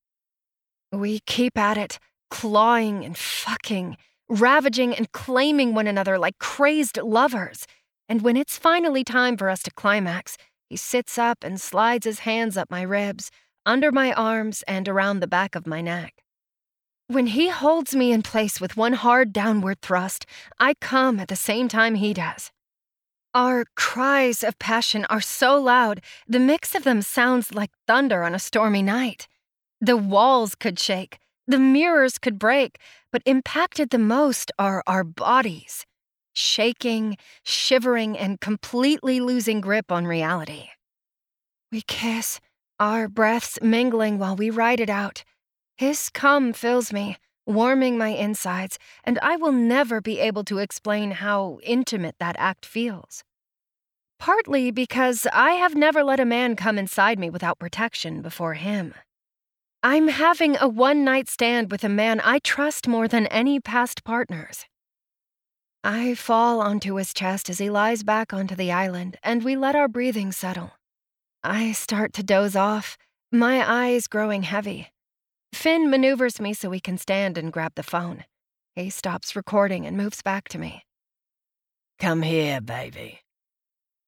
We keep at it, clawing and fucking, ravaging and claiming one another like crazed lovers. And when it's finally time for us to climax, he sits up and slides his hands up my ribs, under my arms, and around the back of my neck. When he holds me in place with one hard downward thrust, I come at the same time he does. Our cries of passion are so loud, the mix of them sounds like thunder on a stormy night. The walls could shake, the mirrors could break, but impacted the most are our bodies, shaking, shivering, and completely losing grip on reality. We kiss, our breaths mingling while we ride it out. His cum fills me, warming my insides, and I will never be able to explain how intimate that act feels. Partly because I have never let a man come inside me without protection before him. I'm having a one night stand with a man I trust more than any past partners. I fall onto his chest as he lies back onto the island, and we let our breathing settle. I start to doze off, my eyes growing heavy. Finn maneuvers me so we can stand and grab the phone. He stops recording and moves back to me. Come here, baby.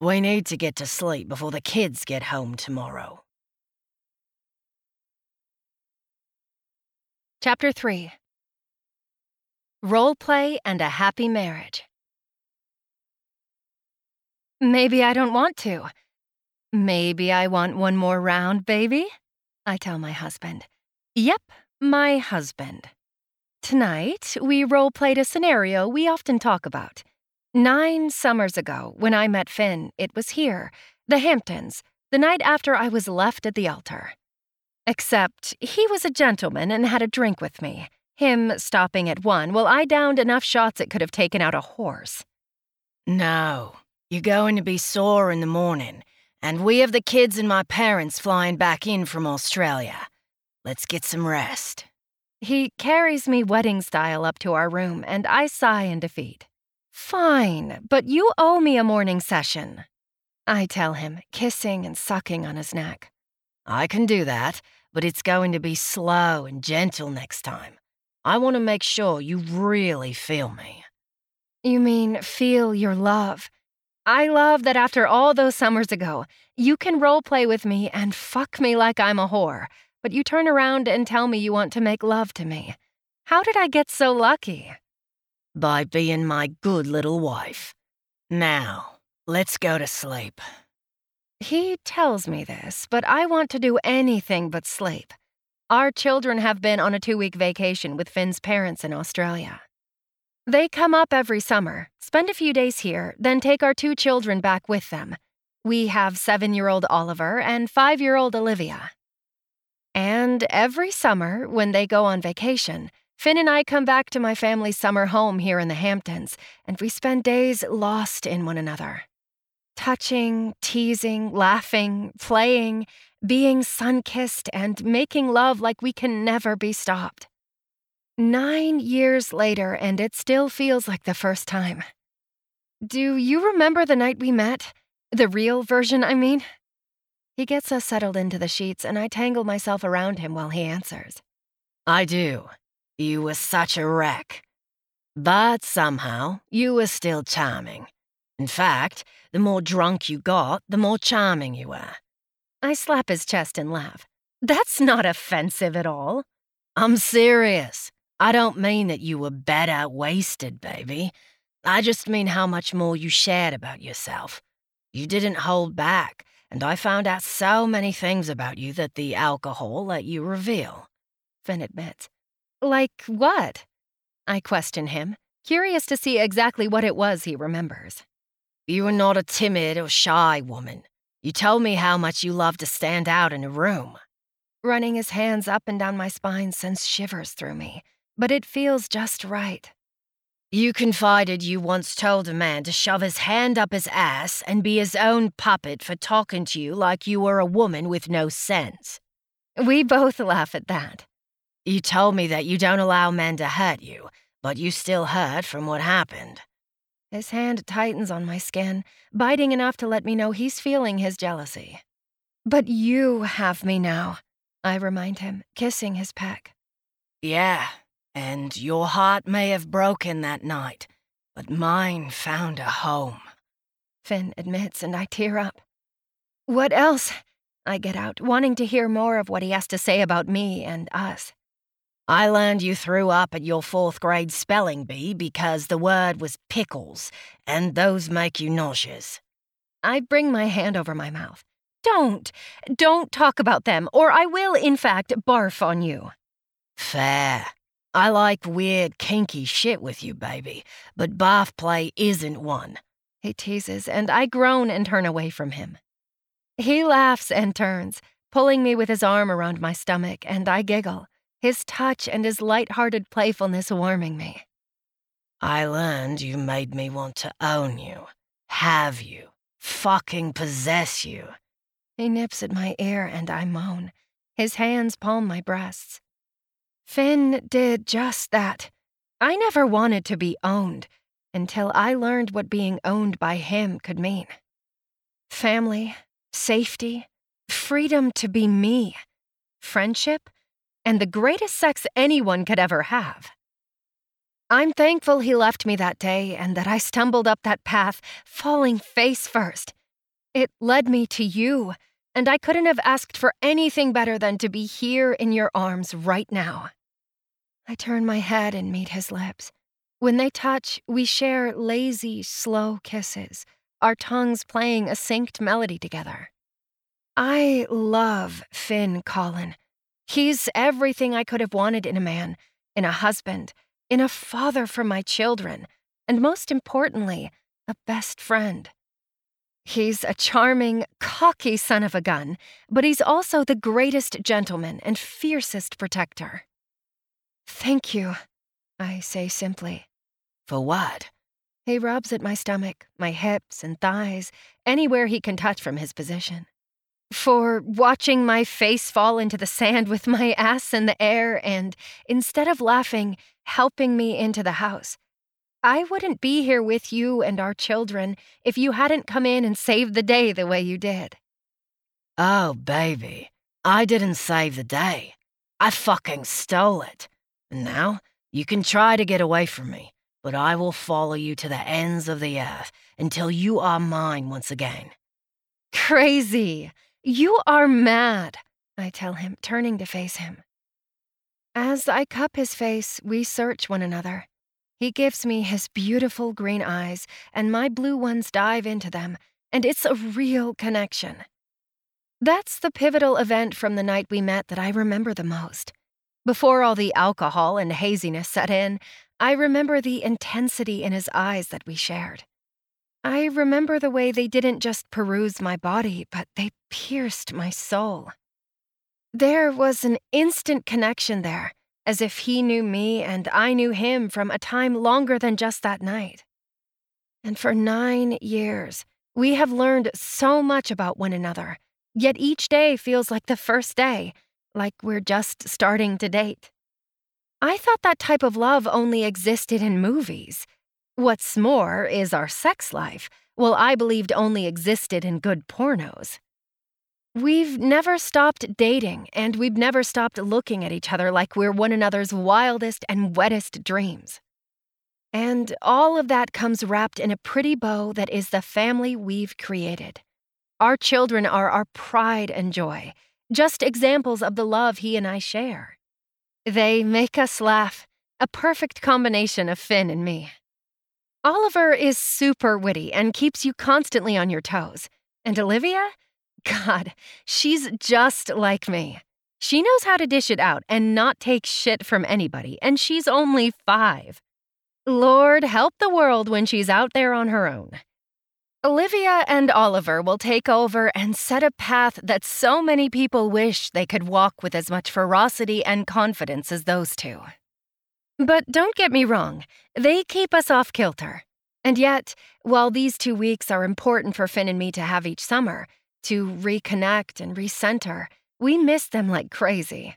We need to get to sleep before the kids get home tomorrow. Chapter 3 Role Play and a Happy Marriage. Maybe I don't want to. Maybe I want one more round, baby, I tell my husband. Yep, my husband. Tonight, we role played a scenario we often talk about. Nine summers ago, when I met Finn, it was here, the Hamptons, the night after I was left at the altar. Except he was a gentleman and had a drink with me, him stopping at one while I downed enough shots it could have taken out a horse. No, you're going to be sore in the morning, and we have the kids and my parents flying back in from Australia. Let's get some rest. He carries me wedding style up to our room, and I sigh in defeat. Fine, but you owe me a morning session. I tell him, kissing and sucking on his neck. I can do that, but it's going to be slow and gentle next time. I want to make sure you really feel me. You mean feel your love? I love that after all those summers ago, you can role play with me and fuck me like I'm a whore, but you turn around and tell me you want to make love to me. How did I get so lucky? By being my good little wife. Now, let's go to sleep. He tells me this, but I want to do anything but sleep. Our children have been on a two week vacation with Finn's parents in Australia. They come up every summer, spend a few days here, then take our two children back with them. We have seven year old Oliver and five year old Olivia. And every summer, when they go on vacation, Finn and I come back to my family's summer home here in the Hamptons, and we spend days lost in one another. Touching, teasing, laughing, playing, being sun kissed, and making love like we can never be stopped. Nine years later, and it still feels like the first time. Do you remember the night we met? The real version, I mean? He gets us settled into the sheets, and I tangle myself around him while he answers. I do. You were such a wreck. But somehow, you were still charming. In fact, the more drunk you got, the more charming you were. I slap his chest and laugh. That's not offensive at all. I'm serious. I don't mean that you were better wasted, baby. I just mean how much more you shared about yourself. You didn't hold back, and I found out so many things about you that the alcohol let you reveal. Finn admits. Like what? I question him, curious to see exactly what it was he remembers. You were not a timid or shy woman. You told me how much you loved to stand out in a room. Running his hands up and down my spine sends shivers through me, but it feels just right. You confided you once told a man to shove his hand up his ass and be his own puppet for talking to you like you were a woman with no sense. We both laugh at that. You told me that you don't allow men to hurt you, but you still hurt from what happened. His hand tightens on my skin, biting enough to let me know he's feeling his jealousy. But you have me now, I remind him, kissing his pec. Yeah, and your heart may have broken that night, but mine found a home. Finn admits, and I tear up. What else? I get out, wanting to hear more of what he has to say about me and us. I learned you threw up at your fourth grade spelling bee because the word was pickles, and those make you nauseous. I bring my hand over my mouth. Don't, don't talk about them, or I will, in fact, barf on you. Fair. I like weird, kinky shit with you, baby, but barf play isn't one. He teases, and I groan and turn away from him. He laughs and turns, pulling me with his arm around my stomach, and I giggle his touch and his light-hearted playfulness warming me. I learned you made me want to own you, have you, fucking possess you. He nips at my ear and I moan. His hands palm my breasts. Finn did just that. I never wanted to be owned until I learned what being owned by him could mean. Family, safety, freedom to be me, friendship, and the greatest sex anyone could ever have. I'm thankful he left me that day and that I stumbled up that path, falling face first. It led me to you, and I couldn't have asked for anything better than to be here in your arms right now. I turn my head and meet his lips. When they touch, we share lazy, slow kisses, our tongues playing a synced melody together. I love Finn Colin. He's everything I could have wanted in a man, in a husband, in a father for my children, and most importantly, a best friend. He's a charming, cocky son of a gun, but he's also the greatest gentleman and fiercest protector. Thank you, I say simply. For what? He rubs at my stomach, my hips and thighs, anywhere he can touch from his position for watching my face fall into the sand with my ass in the air and, instead of laughing, helping me into the house. I wouldn't be here with you and our children if you hadn't come in and saved the day the way you did. Oh, baby, I didn't save the day. I fucking stole it. Now you can try to get away from me, but I will follow you to the ends of the earth until you are mine once again. Crazy! You are mad, I tell him, turning to face him. As I cup his face, we search one another. He gives me his beautiful green eyes, and my blue ones dive into them, and it's a real connection. That's the pivotal event from the night we met that I remember the most. Before all the alcohol and haziness set in, I remember the intensity in his eyes that we shared. I remember the way they didn't just peruse my body, but they pierced my soul. There was an instant connection there, as if he knew me and I knew him from a time longer than just that night. And for nine years, we have learned so much about one another, yet each day feels like the first day, like we're just starting to date. I thought that type of love only existed in movies. What's more is our sex life, well, I believed only existed in good pornos. We've never stopped dating, and we've never stopped looking at each other like we're one another's wildest and wettest dreams. And all of that comes wrapped in a pretty bow that is the family we've created. Our children are our pride and joy, just examples of the love he and I share. They make us laugh, a perfect combination of Finn and me. Oliver is super witty and keeps you constantly on your toes. And Olivia? God, she's just like me. She knows how to dish it out and not take shit from anybody, and she's only five. Lord help the world when she's out there on her own. Olivia and Oliver will take over and set a path that so many people wish they could walk with as much ferocity and confidence as those two. But don't get me wrong, they keep us off kilter. And yet, while these two weeks are important for Finn and me to have each summer, to reconnect and recenter, we miss them like crazy.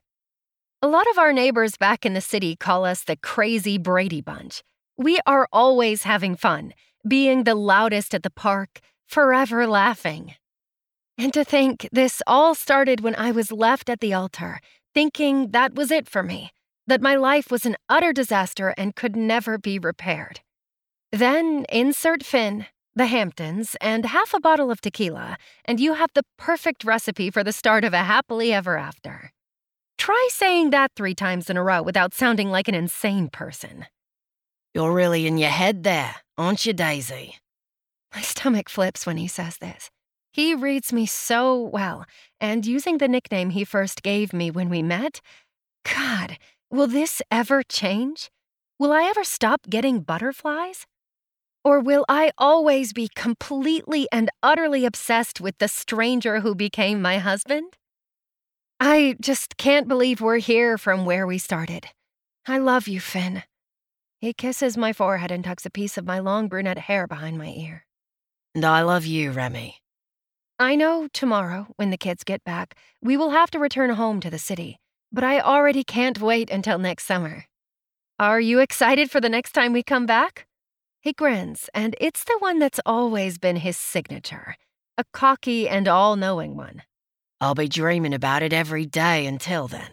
A lot of our neighbors back in the city call us the crazy Brady Bunch. We are always having fun being the loudest at the park, forever laughing. And to think this all started when I was left at the altar, thinking that was it for me, that my life was an utter disaster and could never be repaired. Then insert Finn, the Hamptons, and half a bottle of tequila, and you have the perfect recipe for the start of a happily ever after. Try saying that three times in a row without sounding like an insane person. You're really in your head there, aren't you, Daisy? My stomach flips when he says this. He reads me so well, and using the nickname he first gave me when we met, God, will this ever change? Will I ever stop getting butterflies? Or will I always be completely and utterly obsessed with the stranger who became my husband? I just can't believe we're here from where we started. I love you, Finn. He kisses my forehead and tucks a piece of my long brunette hair behind my ear. And I love you, Remy. I know tomorrow, when the kids get back, we will have to return home to the city, but I already can't wait until next summer. Are you excited for the next time we come back? He grins, and it's the one that's always been his signature a cocky and all knowing one. I'll be dreaming about it every day until then.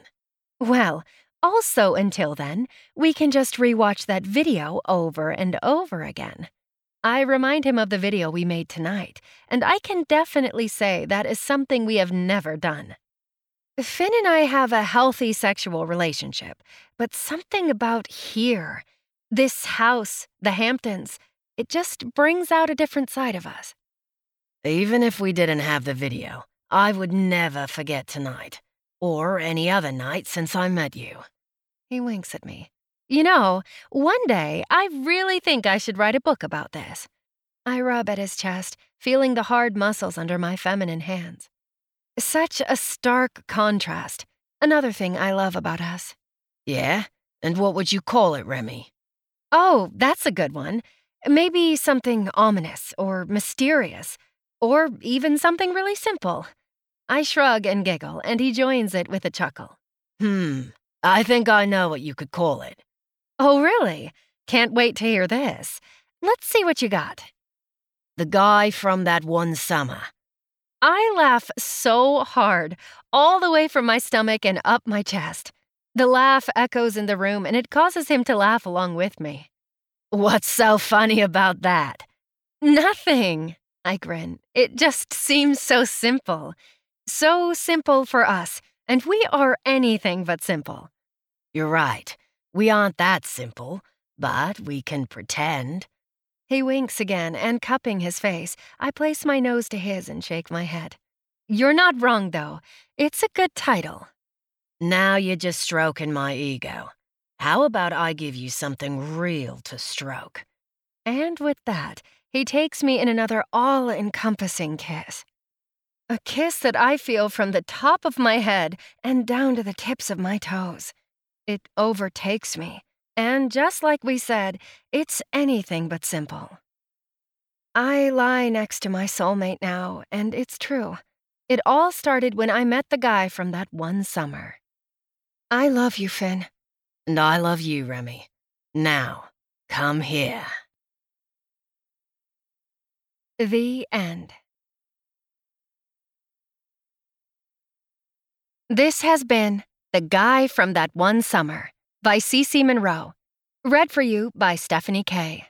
Well, also, until then, we can just rewatch that video over and over again. I remind him of the video we made tonight, and I can definitely say that is something we have never done. Finn and I have a healthy sexual relationship, but something about here, this house, the Hamptons, it just brings out a different side of us. Even if we didn't have the video, I would never forget tonight or any other night since I met you. He winks at me. You know, one day I really think I should write a book about this. I rub at his chest, feeling the hard muscles under my feminine hands. Such a stark contrast. Another thing I love about us. Yeah? And what would you call it, Remy? Oh, that's a good one. Maybe something ominous or mysterious, or even something really simple. I shrug and giggle, and he joins it with a chuckle. Hmm, I think I know what you could call it. Oh, really? Can't wait to hear this. Let's see what you got. The guy from that one summer. I laugh so hard, all the way from my stomach and up my chest. The laugh echoes in the room, and it causes him to laugh along with me. What's so funny about that? Nothing, I grin. It just seems so simple. So simple for us, and we are anything but simple. You're right. We aren't that simple, but we can pretend. He winks again, and cupping his face, I place my nose to his and shake my head. You're not wrong, though. It's a good title. Now you're just stroking my ego. How about I give you something real to stroke? And with that, he takes me in another all encompassing kiss. A kiss that I feel from the top of my head and down to the tips of my toes. It overtakes me, and just like we said, it's anything but simple. I lie next to my soulmate now, and it's true. It all started when I met the guy from that one summer. I love you, Finn. And I love you, Remy. Now, come here. The end. This has been The Guy from That One Summer by Cece Monroe. Read for you by Stephanie Kay.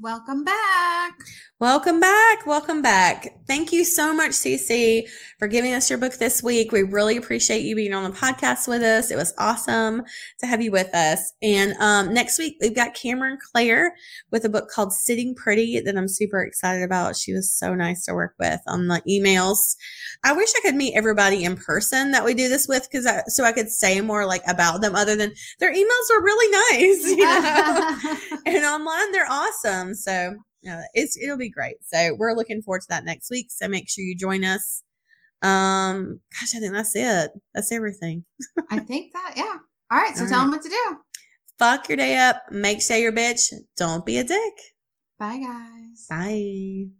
Welcome back. Welcome back. Welcome back. Thank you so much, Cece, for giving us your book this week. We really appreciate you being on the podcast with us. It was awesome to have you with us. And um, next week, we've got Cameron Clare with a book called Sitting Pretty that I'm super excited about. She was so nice to work with on the emails. I wish I could meet everybody in person that we do this with because so I could say more like about them other than their emails are really nice, you know? and online they're awesome. So yeah, it's it'll be great. So we're looking forward to that next week. So make sure you join us. Um, gosh, I think that's it. That's everything. I think that, yeah. All right. So All tell right. them what to do. Fuck your day up. Make sure your bitch. Don't be a dick. Bye, guys. Bye.